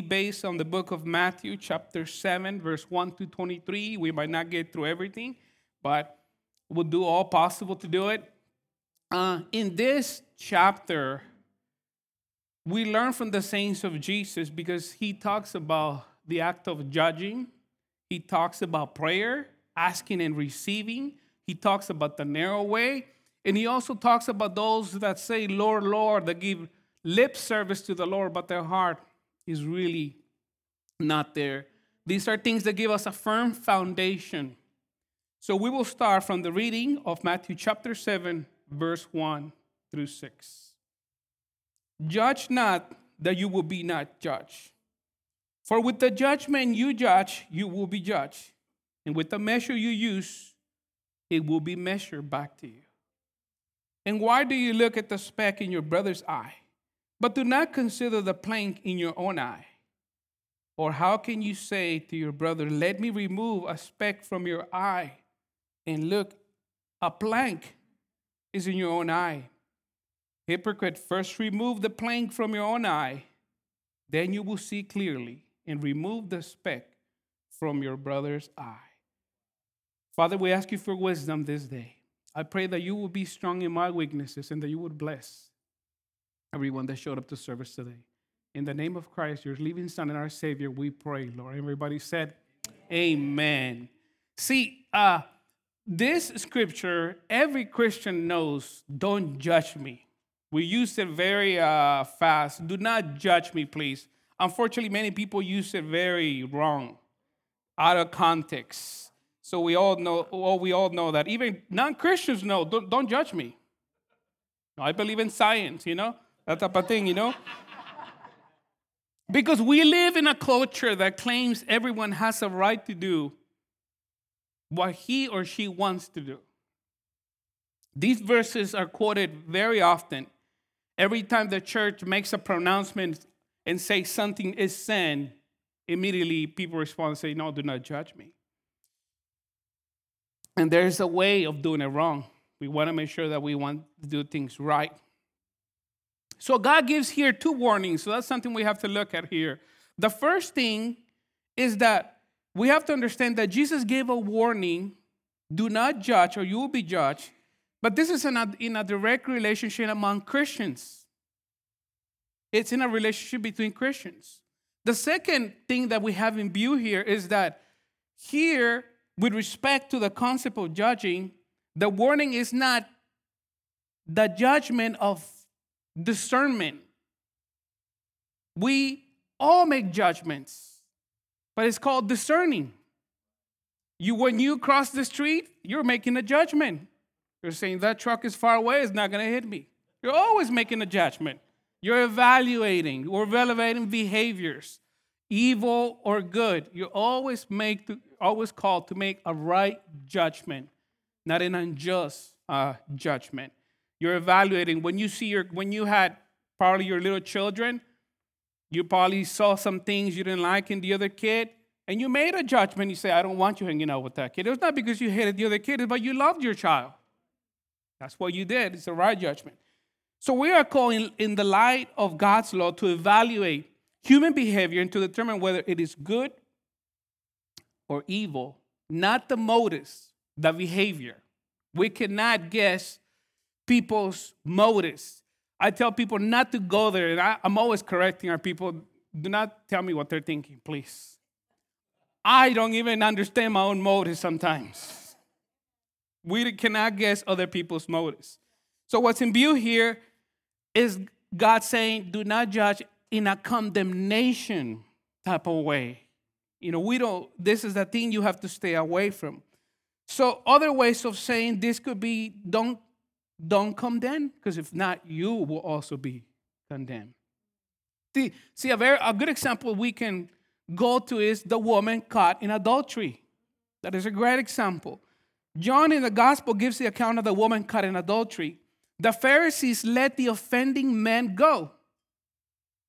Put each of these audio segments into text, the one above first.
based on the book of Matthew, chapter 7, verse 1 to 23. We might not get through everything, but we'll do all possible to do it. Uh, in this chapter, we learn from the saints of Jesus because he talks about the act of judging, he talks about prayer, asking and receiving, he talks about the narrow way, and he also talks about those that say, Lord, Lord, that give lip service to the Lord, but their heart is really not there. These are things that give us a firm foundation. So we will start from the reading of Matthew chapter 7, verse 1 through 6. Judge not that you will be not judged. For with the judgment you judge, you will be judged. And with the measure you use, it will be measured back to you. And why do you look at the speck in your brother's eye, but do not consider the plank in your own eye? Or how can you say to your brother, Let me remove a speck from your eye, and look, a plank is in your own eye? Hypocrite, first remove the plank from your own eye, then you will see clearly, and remove the speck from your brother's eye. Father, we ask you for wisdom this day. I pray that you will be strong in my weaknesses and that you would bless everyone that showed up to service today. In the name of Christ, your living Son and our Savior, we pray, Lord. Everybody said, Amen. See, uh, this scripture, every Christian knows, don't judge me. We use it very uh, fast. Do not judge me, please. Unfortunately, many people use it very wrong, out of context. So we all know, well, we all know that. Even non-Christians know, don't, don't judge me. I believe in science, you know, that type of thing, you know. because we live in a culture that claims everyone has a right to do what he or she wants to do. These verses are quoted very often Every time the church makes a pronouncement and say something is sin, immediately people respond and say, No, do not judge me. And there's a way of doing it wrong. We want to make sure that we want to do things right. So God gives here two warnings. So that's something we have to look at here. The first thing is that we have to understand that Jesus gave a warning do not judge, or you will be judged but this is in a, in a direct relationship among Christians. It's in a relationship between Christians. The second thing that we have in view here is that here, with respect to the concept of judging, the warning is not the judgment of discernment. We all make judgments, but it's called discerning. You, when you cross the street, you're making a judgment. You're saying that truck is far away, it's not going to hit me. You're always making a judgment. You're evaluating, you're evaluating behaviors, evil or good. You're always make, always called to make a right judgment, not an unjust uh, judgment. You're evaluating when you see your, when you had probably your little children, you probably saw some things you didn't like in the other kid, and you made a judgment. You say, I don't want you hanging out with that kid. It was not because you hated the other kid, but you loved your child. That's what you did. It's a right judgment. So we are calling in the light of God's law to evaluate human behavior and to determine whether it is good or evil, not the motives, the behavior. We cannot guess people's motives. I tell people not to go there, and I, am always correcting our people. Do not tell me what they're thinking, please. I don't even understand my own motives sometimes. We cannot guess other people's motives. So, what's in view here is God saying, do not judge in a condemnation type of way. You know, we don't, this is the thing you have to stay away from. So, other ways of saying this could be don't, don't condemn, because if not, you will also be condemned. See, see a, very, a good example we can go to is the woman caught in adultery. That is a great example. John in the gospel gives the account of the woman caught in adultery. The Pharisees let the offending man go.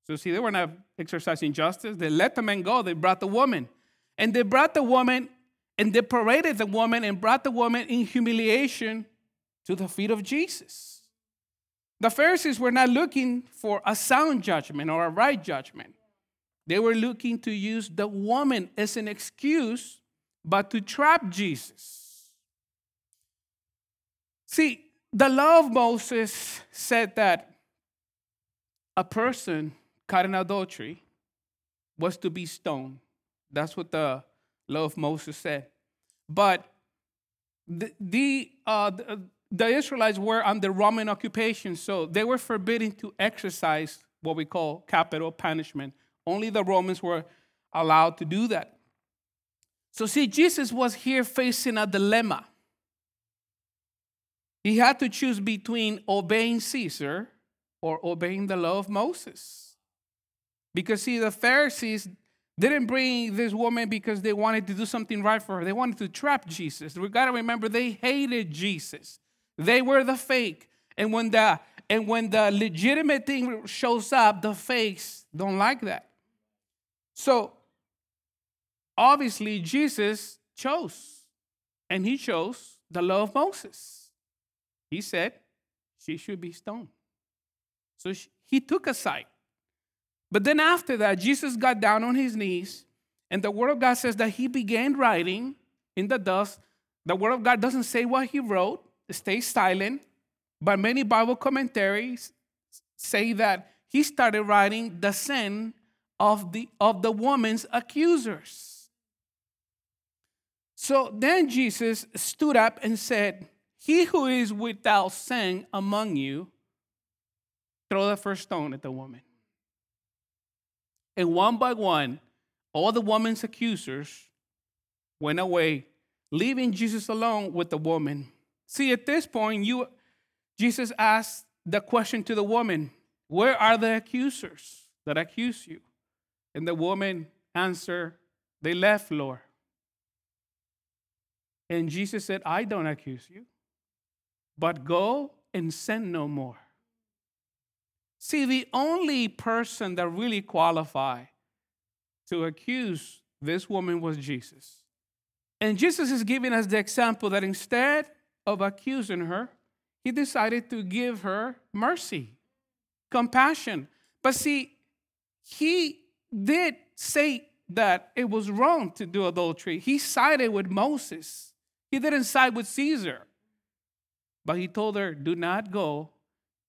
So, see, they were not exercising justice. They let the man go. They brought the woman. And they brought the woman and they paraded the woman and brought the woman in humiliation to the feet of Jesus. The Pharisees were not looking for a sound judgment or a right judgment. They were looking to use the woman as an excuse, but to trap Jesus. See, the law of Moses said that a person caught in adultery was to be stoned. That's what the law of Moses said. But the, the, uh, the, the Israelites were under Roman occupation, so they were forbidden to exercise what we call capital punishment. Only the Romans were allowed to do that. So, see, Jesus was here facing a dilemma. He had to choose between obeying Caesar or obeying the law of Moses. Because, see, the Pharisees didn't bring this woman because they wanted to do something right for her. They wanted to trap Jesus. We got to remember they hated Jesus. They were the fake. And when the and when the legitimate thing shows up, the fakes don't like that. So obviously Jesus chose. And he chose the law of Moses. He said she should be stoned. So she, he took a side. But then after that, Jesus got down on his knees, and the Word of God says that he began writing in the dust. The Word of God doesn't say what he wrote, stays silent. But many Bible commentaries say that he started writing the sin of the, of the woman's accusers. So then Jesus stood up and said, He who is without sin among you, throw the first stone at the woman. And one by one, all the woman's accusers went away, leaving Jesus alone with the woman. See, at this point, you, Jesus asked the question to the woman, Where are the accusers that accuse you? And the woman answered, They left, Lord. And Jesus said, I don't accuse you, but go and sin no more. See, the only person that really qualified to accuse this woman was Jesus. And Jesus is giving us the example that instead of accusing her, he decided to give her mercy, compassion. But see, he did say that it was wrong to do adultery. He sided with Moses, he didn't side with Caesar. But he told her, Do not go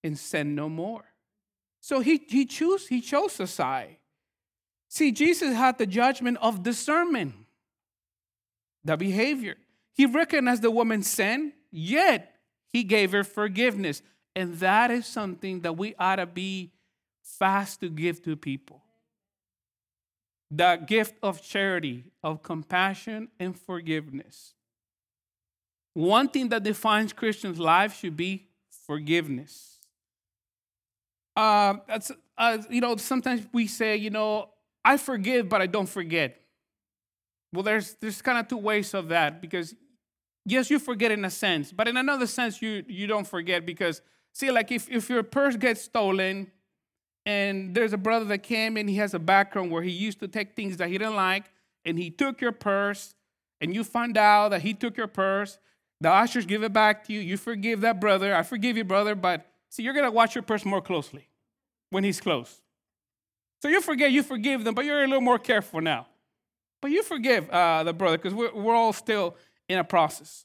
and sin no more. So he, he, chose, he chose a side. See, Jesus had the judgment of discernment, the behavior. He recognized the woman's sin, yet he gave her forgiveness. And that is something that we ought to be fast to give to people. The gift of charity, of compassion, and forgiveness. One thing that defines Christians' life should be forgiveness. Uh, that's, uh, you know, sometimes we say, you know, I forgive, but I don't forget. Well, there's there's kind of two ways of that because yes, you forget in a sense, but in another sense, you you don't forget because see, like if if your purse gets stolen, and there's a brother that came and he has a background where he used to take things that he didn't like, and he took your purse, and you find out that he took your purse, the ushers give it back to you. You forgive that brother. I forgive you, brother, but See, you're to watch your purse more closely when he's close. So you forget, you forgive them, but you're a little more careful now. But you forgive uh, the brother because we're, we're all still in a process.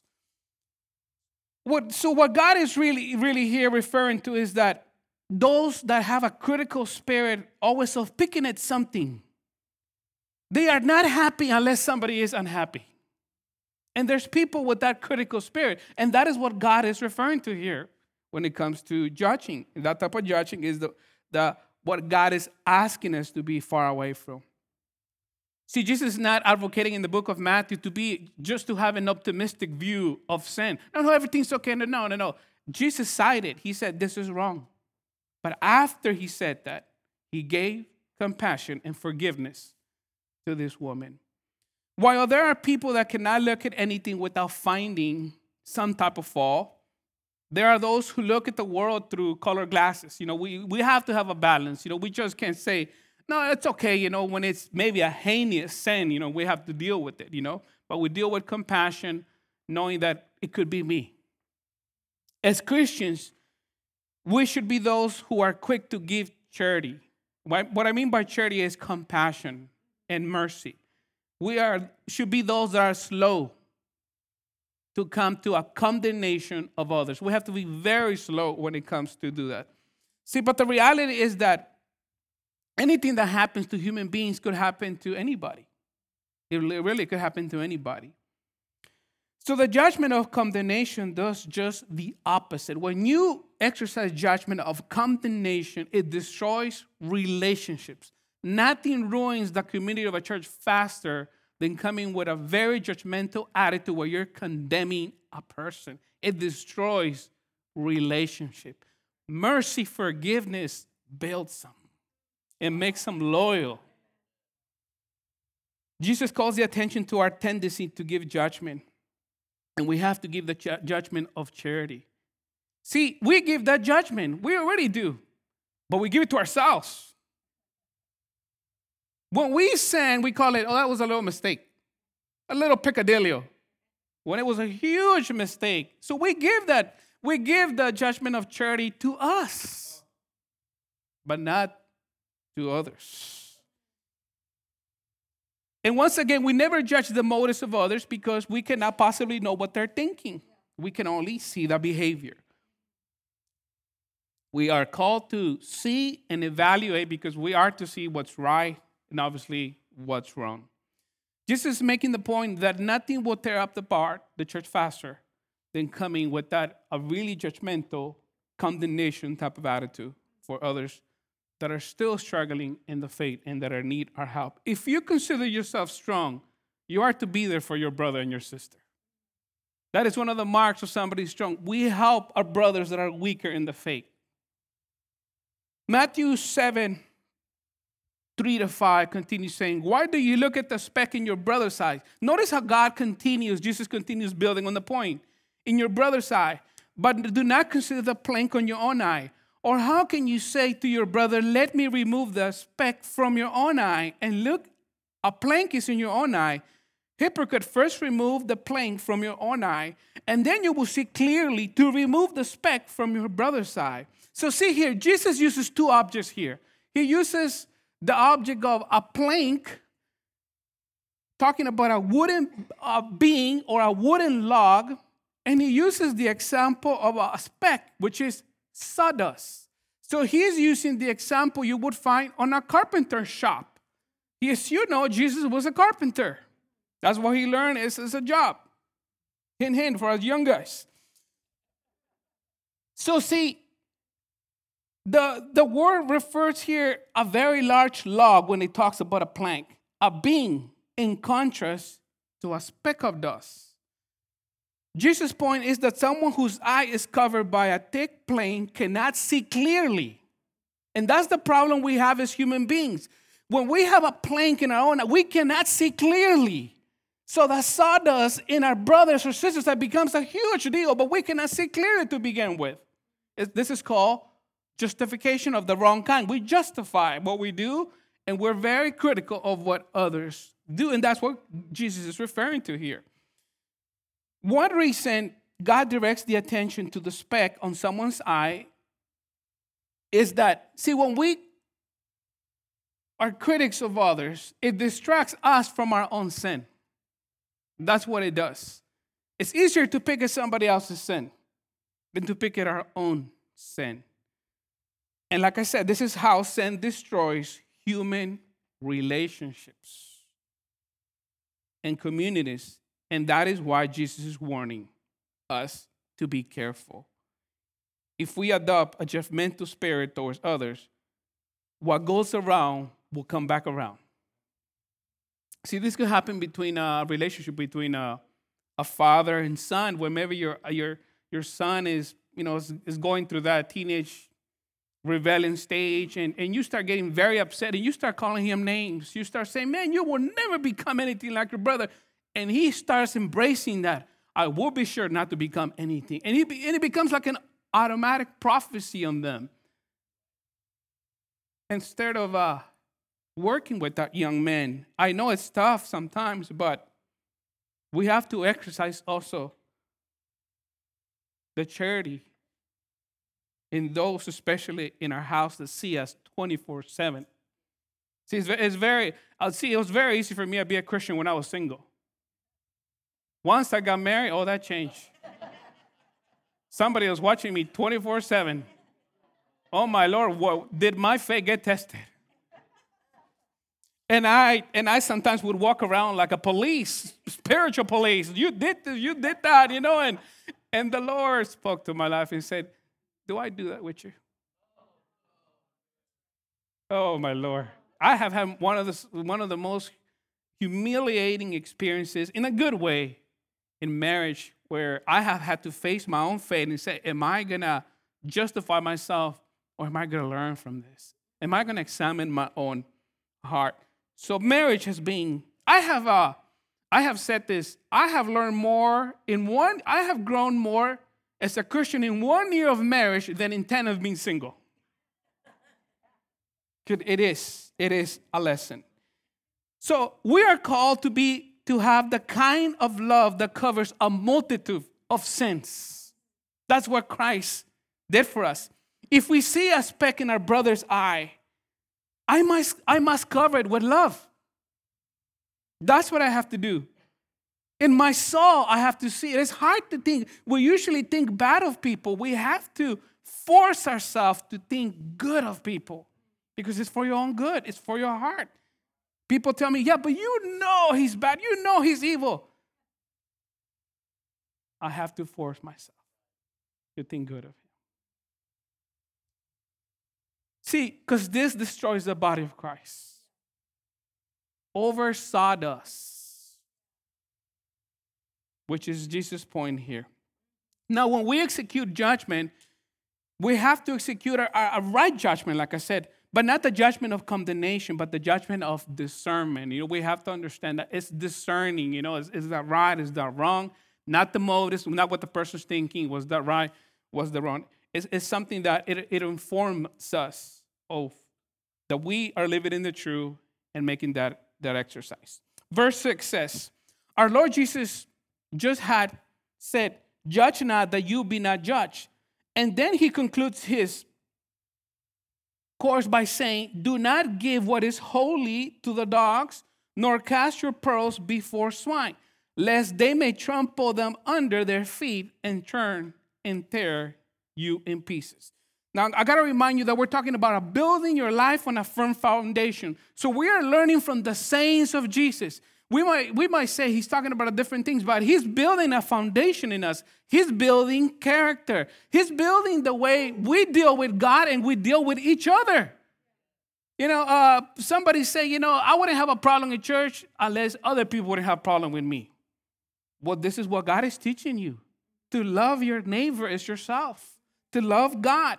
What, so, what God is really, really here referring to is that those that have a critical spirit, always of picking at something, they are not happy unless somebody is unhappy. And there's people with that critical spirit. And that is what God is referring to here when it comes to judging. And that type of judging is the, the what God is asking us to be far away from. See, Jesus is not advocating in the book of Matthew to be just to have an optimistic view of sin. No, no, everything's okay. No, no, no. Jesus sided. He said, This is wrong. But after he said that, he gave compassion and forgiveness to this woman. While there are people that cannot look at anything without finding some type of fault, there are those who look at the world through color glasses. You know, we, we have to have a balance. You know, we just can't say, no, it's okay, you know, when it's maybe a heinous sin, you know, we have to deal with it, you know. But we deal with compassion, knowing that it could be me. As Christians, we should be those who are quick to give charity, What I mean by charity is compassion and mercy. We are should be those that are slow to come to a condemnation of others. We have to be very slow when it comes to do that. See, but the reality is that anything that happens to human beings could happen to anybody. It really could happen to anybody. So the judgment of condemnation does just the opposite. When you exercise judgment of condemnation, it destroys relationships. Nothing ruins the community of a church faster than coming with a very judgmental attitude where you're condemning a person. It destroys relationship. Mercy, forgiveness builds them. It makes them loyal. Jesus calls the attention to our tendency to give judgment. And we have to give the ch- judgment of charity. See, we give that judgment. We already do. But we give it to ourselves. When we sin, we call it, oh, that was a little mistake, a little picadillo. When it was a huge mistake. So we give that, we give the judgment of charity to us, but not to others. And once again, we never judge the motives of others because we cannot possibly know what they're thinking. We can only see the behavior. We are called to see and evaluate because we are to see what's right and obviously what's wrong. Jesus is making the point that nothing will tear up the bar, the church faster than coming with that a really judgmental condemnation type of attitude for others that are still struggling in the faith and that are need our help. If you consider yourself strong, you are to be there for your brother and your sister. That is one of the marks of somebody strong. We help our brothers that are weaker in the faith. Matthew 7, 3 to 5 continues saying, Why do you look at the speck in your brother's eye? Notice how God continues, Jesus continues building on the point. In your brother's eye, but do not consider the plank on your own eye. Or how can you say to your brother, Let me remove the speck from your own eye, and look, a plank is in your own eye? Hypocrite, first remove the plank from your own eye, and then you will see clearly to remove the speck from your brother's eye. So, see here, Jesus uses two objects here. He uses the object of a plank, talking about a wooden uh, being or a wooden log, and he uses the example of a speck, which is sawdust. So he's using the example you would find on a carpenter shop. Yes, you know, Jesus was a carpenter. That's what he learned is, is a job. Hint, hint for us young guys. So see, the, the word refers here a very large log when it talks about a plank, a beam in contrast to a speck of dust. Jesus' point is that someone whose eye is covered by a thick plane cannot see clearly. And that's the problem we have as human beings. When we have a plank in our own, we cannot see clearly. So the sawdust in our brothers or sisters that becomes a huge deal, but we cannot see clearly to begin with. This is called justification of the wrong kind. We justify what we do, and we're very critical of what others do. And that's what Jesus is referring to here. One reason God directs the attention to the speck on someone's eye is that, see, when we are critics of others, it distracts us from our own sin. That's what it does. It's easier to pick at somebody else's sin than to pick at our own sin. And like I said, this is how sin destroys human relationships and communities and that is why Jesus is warning us to be careful. If we adopt a judgmental spirit towards others, what goes around will come back around. See, this could happen between a relationship between a, a father and son, where maybe your, your, your son is, you know, is, is going through that teenage rebellion stage and, and you start getting very upset and you start calling him names. You start saying, man, you will never become anything like your brother. And he starts embracing that. I will be sure not to become anything. And, he, and it becomes like an automatic prophecy on them. Instead of uh, working with that young man, I know it's tough sometimes, but we have to exercise also the charity in those, especially in our house, that see us 24 7. See, it's, very, I'll see, it was very easy for me to be a Christian when I was single. Once I got married, oh, that changed. Somebody was watching me 24 7. Oh my Lord, what, did my faith get tested? And I and I sometimes would walk around like a police, spiritual police. You did this, you did that, you know, and and the Lord spoke to my life and said, Do I do that with you? Oh my Lord. I have had one of the one of the most humiliating experiences in a good way in marriage where I have had to face my own fate and say, Am I gonna justify myself or am I gonna learn from this? Am I gonna examine my own heart? So marriage has been, I have uh, I have said this, I have learned more in one, I have grown more as a Christian in one year of marriage than in 10 of being single. It is, it is a lesson. So we are called to be to have the kind of love that covers a multitude of sins. That's what Christ did for us. If we see a speck in our brother's eye, I must, I must cover it with love. That's what I have to do. In my soul, I have to see it. It's hard to think. We usually think bad of people. We have to force ourselves to think good of people because it's for your own good, it's for your heart. People tell me, yeah, but you know he's bad, you know he's evil. I have to force myself to think good of him. See, because this destroys the body of Christ. Over sawdust, which is Jesus' point here. Now, when we execute judgment, we have to execute a, a, right judgment, like I said, but not the judgment of condemnation, but the judgment of discernment. You know, we have to understand that it's discerning. You know, is, is that right? Is that wrong? Not the motives, not what the person's thinking. Was that right? Was that wrong? It's, it's something that it, it informs us of that we are living in the truth and making that, that exercise. Verse 6 says, Our Lord Jesus just had said, Judge not that you be not judged. And then he concludes his course by saying, Do not give what is holy to the dogs, nor cast your pearls before swine, lest they may trample them under their feet and turn and tear you in pieces. Now, I got to remind you that we're talking about building your life on a firm foundation. So we are learning from the sayings of Jesus. We might, we might say he's talking about different things, but he's building a foundation in us. He's building character. He's building the way we deal with God and we deal with each other. You know, uh, somebody say, you know, I wouldn't have a problem in church unless other people wouldn't have problem with me. Well, this is what God is teaching you to love your neighbor as yourself, to love God.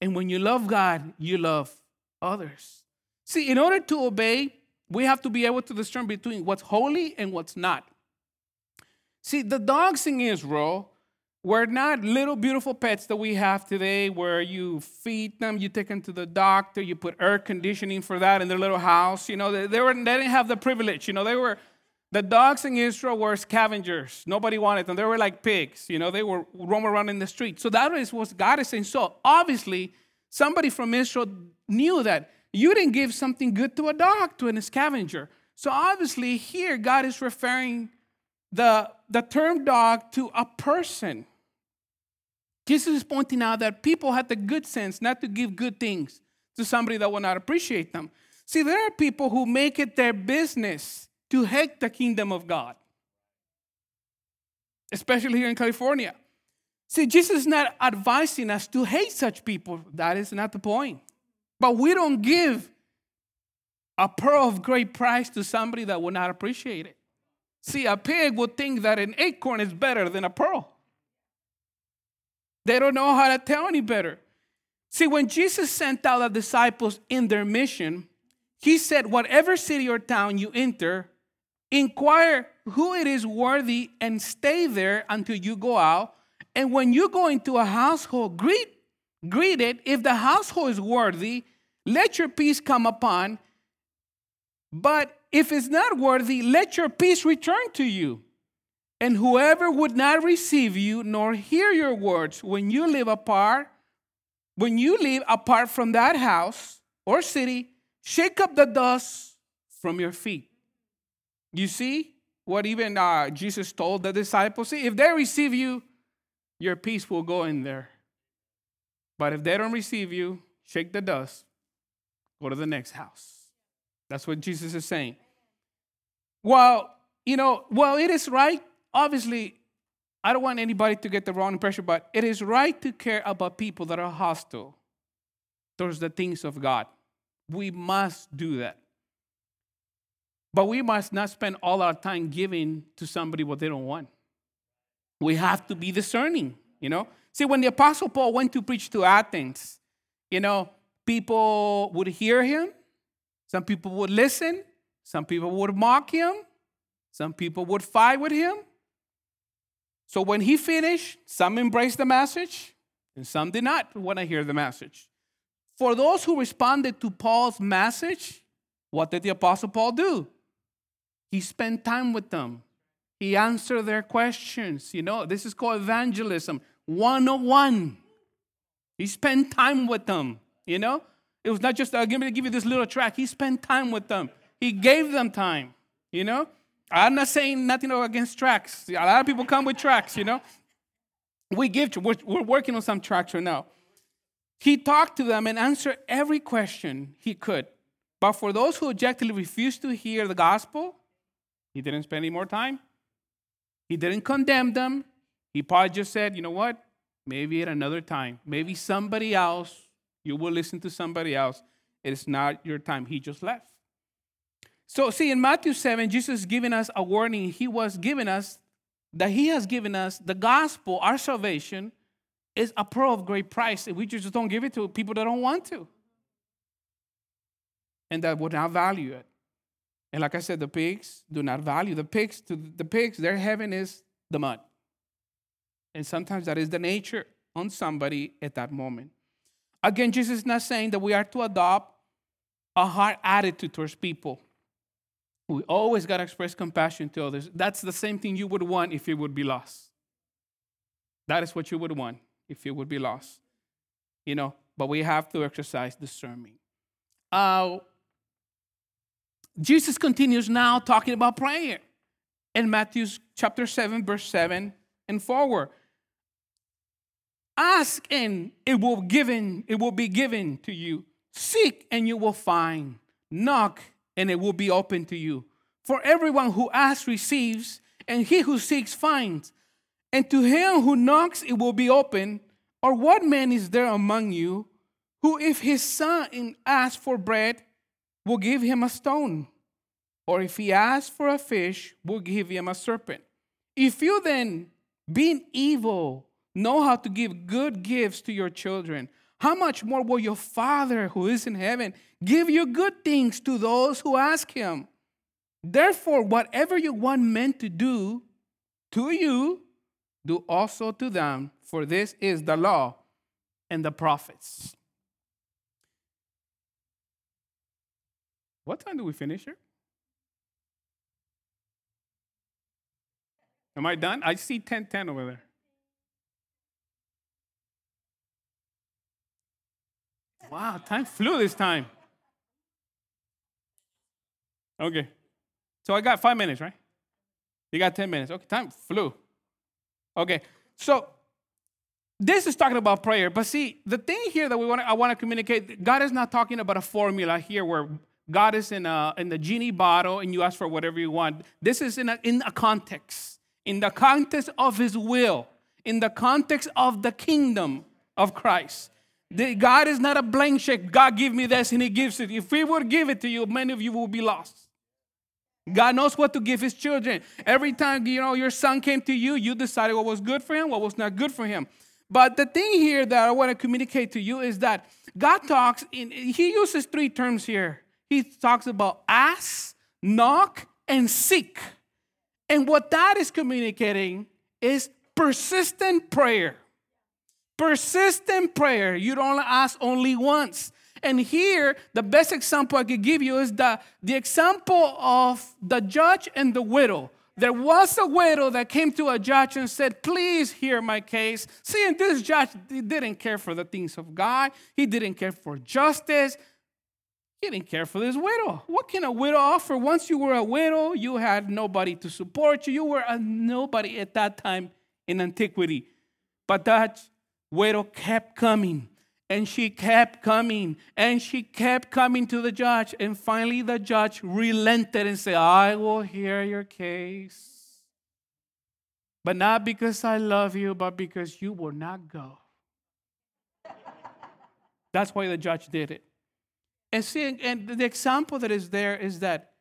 And when you love God, you love others. See, in order to obey, we have to be able to discern between what's holy and what's not. See, the dogs in Israel were not little beautiful pets that we have today where you feed them, you take them to the doctor, you put air conditioning for that in their little house. You know, they, they, were, they didn't have the privilege. You know, they were, the dogs in Israel were scavengers. Nobody wanted them. They were like pigs. You know, they were roaming around in the street. So that is what God is saying. So obviously, somebody from Israel knew that you didn't give something good to a dog, to a scavenger. So obviously, here God is referring the, the term dog to a person. Jesus is pointing out that people had the good sense not to give good things to somebody that will not appreciate them. See, there are people who make it their business to hate the kingdom of God, especially here in California. See, Jesus is not advising us to hate such people. That is not the point. But we don't give a pearl of great price to somebody that will not appreciate it. See, a pig would think that an acorn is better than a pearl. They don't know how to tell any better. See, when Jesus sent out the disciples in their mission, he said, Whatever city or town you enter, Inquire who it is worthy and stay there until you go out. And when you go into a household, greet, greet it. If the household is worthy, let your peace come upon. But if it's not worthy, let your peace return to you. And whoever would not receive you nor hear your words when you live apart, when you live apart from that house, or city, shake up the dust from your feet. You see what even uh, Jesus told the disciples? See, if they receive you, your peace will go in there. But if they don't receive you, shake the dust, go to the next house. That's what Jesus is saying. Well, you know, well, it is right. Obviously, I don't want anybody to get the wrong impression, but it is right to care about people that are hostile towards the things of God. We must do that. But we must not spend all our time giving to somebody what they don't want. We have to be discerning, you know? See, when the Apostle Paul went to preach to Athens, you know, people would hear him, some people would listen, some people would mock him, some people would fight with him. So when he finished, some embraced the message and some did not want to hear the message. For those who responded to Paul's message, what did the Apostle Paul do? He spent time with them. He answered their questions. You know, this is called evangelism 101. He spent time with them, you know? It was not just, uh, give me give you this little track. He spent time with them. He gave them time, you know? I'm not saying nothing against tracks. A lot of people come with tracks, you know? We give, we're, we're working on some tracks right now. He talked to them and answered every question he could. But for those who objectively refused to hear the gospel, he didn't spend any more time. He didn't condemn them. He probably just said, you know what? Maybe at another time. Maybe somebody else, you will listen to somebody else. It's not your time. He just left. So, see, in Matthew 7, Jesus is giving us a warning. He was giving us that He has given us the gospel, our salvation, is a pearl of great price. And we just don't give it to people that don't want to and that would not value it. And like I said, the pigs do not value the pigs. To the pigs, their heaven is the mud. And sometimes that is the nature on somebody at that moment. Again, Jesus is not saying that we are to adopt a hard attitude towards people. We always got to express compassion to others. That's the same thing you would want if you would be lost. That is what you would want if you would be lost. You know, but we have to exercise discernment. Uh, Jesus continues now talking about prayer in Matthew chapter 7, verse 7 and forward. Ask and it will given, it will be given to you. Seek and you will find. Knock and it will be open to you. For everyone who asks receives, and he who seeks finds. And to him who knocks it will be open. Or what man is there among you who, if his son asks for bread, will give him a stone? Or if he asks for a fish, will give him a serpent? If you then, being evil, know how to give good gifts to your children, how much more will your Father who is in heaven give you good things to those who ask him? Therefore, whatever you want men to do to you, do also to them, for this is the law and the prophets. What time do we finish here? Am I done? I see 1010 over there. Wow, time flew this time. Okay. So I got five minutes, right? You got 10 minutes. Okay, time flew. Okay. So this is talking about prayer. But see, the thing here that we want I want to communicate, God is not talking about a formula here where God is in a in the genie bottle and you ask for whatever you want. This is in a, in a context, in the context of his will, in the context of the kingdom of Christ. God is not a blank check. God give me this and he gives it. If he would give it to you, many of you will be lost. God knows what to give his children. Every time you know your son came to you, you decided what was good for him, what was not good for him. But the thing here that I want to communicate to you is that God talks in he uses three terms here. He talks about ask, knock, and seek. And what that is communicating is persistent prayer. Persistent prayer. You don't ask only once. And here, the best example I could give you is the, the example of the judge and the widow. There was a widow that came to a judge and said, Please hear my case. See, and this judge didn't care for the things of God, he didn't care for justice. he didn't care for this widow. What can a widow offer? Once you were a widow, you had nobody to support you. You were a nobody at that time in antiquity. But that widow kept coming and she kept coming and she kept coming to the judge. And finally, the judge relented and said, I will hear your case. But not because I love you, but because you will not go. That's why the judge did it. And see, and the example that is there is that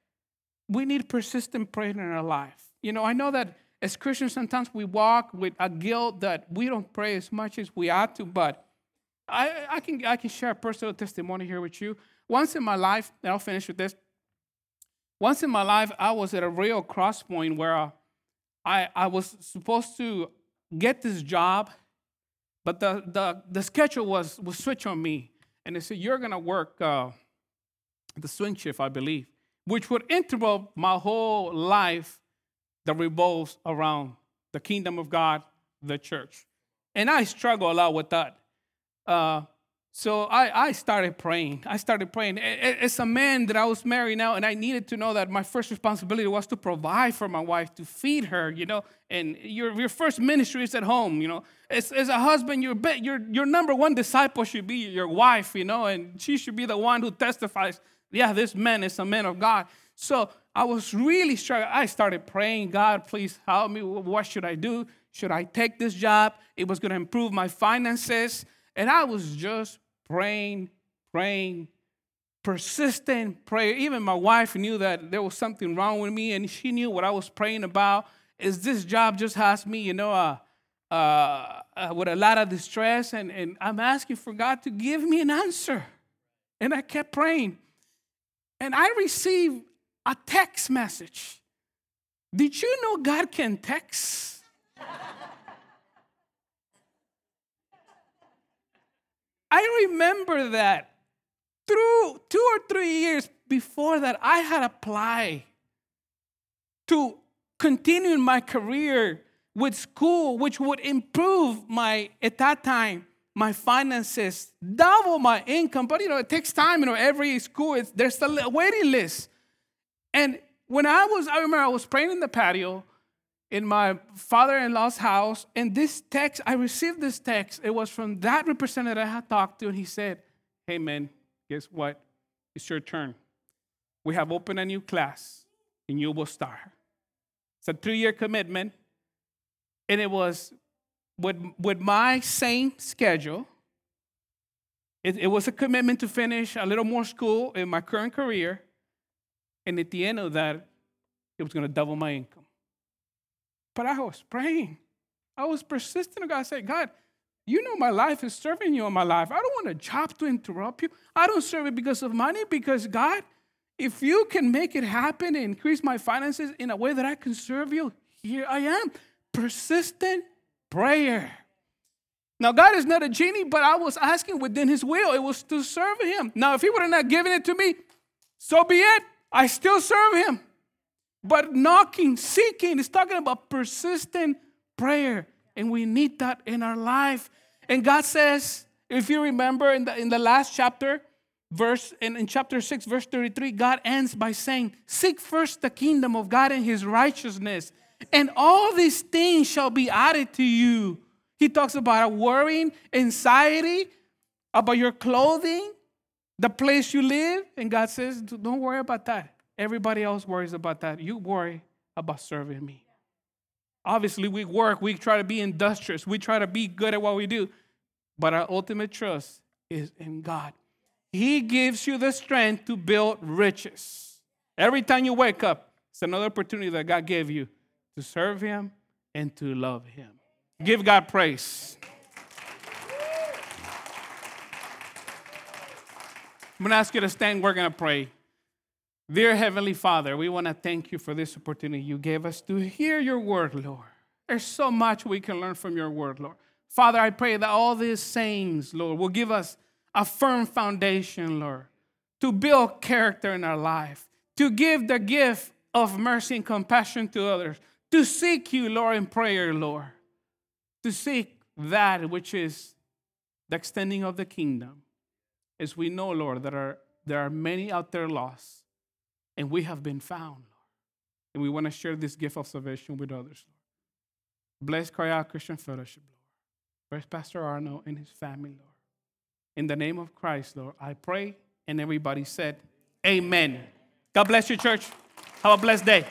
we need persistent prayer in our life. You know, I know that as Christians, sometimes we walk with a guilt that we don't pray as much as we ought to, but I, I, can, I can share a personal testimony here with you. Once in my life, and I'll finish with this. Once in my life, I was at a real cross point where I, I was supposed to get this job, but the, the, the schedule was, was switched on me. And they said, You're going to work uh, the swing shift, I believe, which would interrupt my whole life that revolves around the kingdom of God, the church. And I struggle a lot with that. Uh, so I, I started praying. I started praying. As a man that I was married now, and I needed to know that my first responsibility was to provide for my wife, to feed her, you know. And your, your first ministry is at home, you know. As, as a husband, your, your, your number one disciple should be your wife, you know, and she should be the one who testifies, yeah, this man is a man of God. So I was really struggling. I started praying, God, please help me. What should I do? Should I take this job? It was going to improve my finances. And I was just praying, praying, persistent prayer. Even my wife knew that there was something wrong with me, and she knew what I was praying about. Is this job just has me, you know, uh, uh, uh, with a lot of distress, and, and I'm asking for God to give me an answer. And I kept praying. And I received a text message. Did you know God can text? I remember that through two or three years before that, I had applied to continue my career with school, which would improve my, at that time, my finances, double my income. But you know, it takes time. You know, every school, there's a waiting list. And when I was, I remember I was praying in the patio in my father-in-law's house, and this text, I received this text. It was from that representative I had talked to, and he said, Hey man, guess what? It's your turn. We have opened a new class, and you will start. It's a three-year commitment, and it was with, with my same schedule. It, it was a commitment to finish a little more school in my current career and at the end of that, it was going to double my income. But I was praying. I was persistent. God said, God, you know my life is serving you in my life. I don't want a job to interrupt you. I don't serve it because of money, because God, if you can make it happen and increase my finances in a way that I can serve you, here I am. Persistent prayer. Now, God is not a genie, but I was asking within His will. It was to serve Him. Now, if He would have not given it to me, so be it. I still serve him. But knocking, seeking is talking about persistent prayer. And we need that in our life. And God says, if you remember in the, in the last chapter, verse in, in chapter 6, verse 33, God ends by saying, Seek first the kingdom of God and his righteousness, and all these things shall be added to you. He talks about worrying, anxiety, about your clothing, the place you live. And God says, don't worry about that. Everybody else worries about that. You worry about serving me. Obviously, we work, we try to be industrious, we try to be good at what we do, but our ultimate trust is in God. He gives you the strength to build riches. Every time you wake up, it's another opportunity that God gave you to serve Him and to love Him. Give God praise. I'm going to ask you to stand. We're going to pray. Dear Heavenly Father, we want to thank you for this opportunity you gave us to hear your word, Lord. There's so much we can learn from your word, Lord. Father, I pray that all these sayings, Lord, will give us a firm foundation, Lord, to build character in our life, to give the gift of mercy and compassion to others, to seek you, Lord, in prayer, Lord, to seek that which is the extending of the kingdom as we know, Lord, that are, there are many out there lost, and we have been found, Lord. And we want to share this gift of salvation with others, Lord. Bless Cry Christian Fellowship, Lord. Bless Pastor Arno and his family, Lord. In the name of Christ, Lord, I pray, and everybody said, Amen. God bless you, church. Have a blessed day.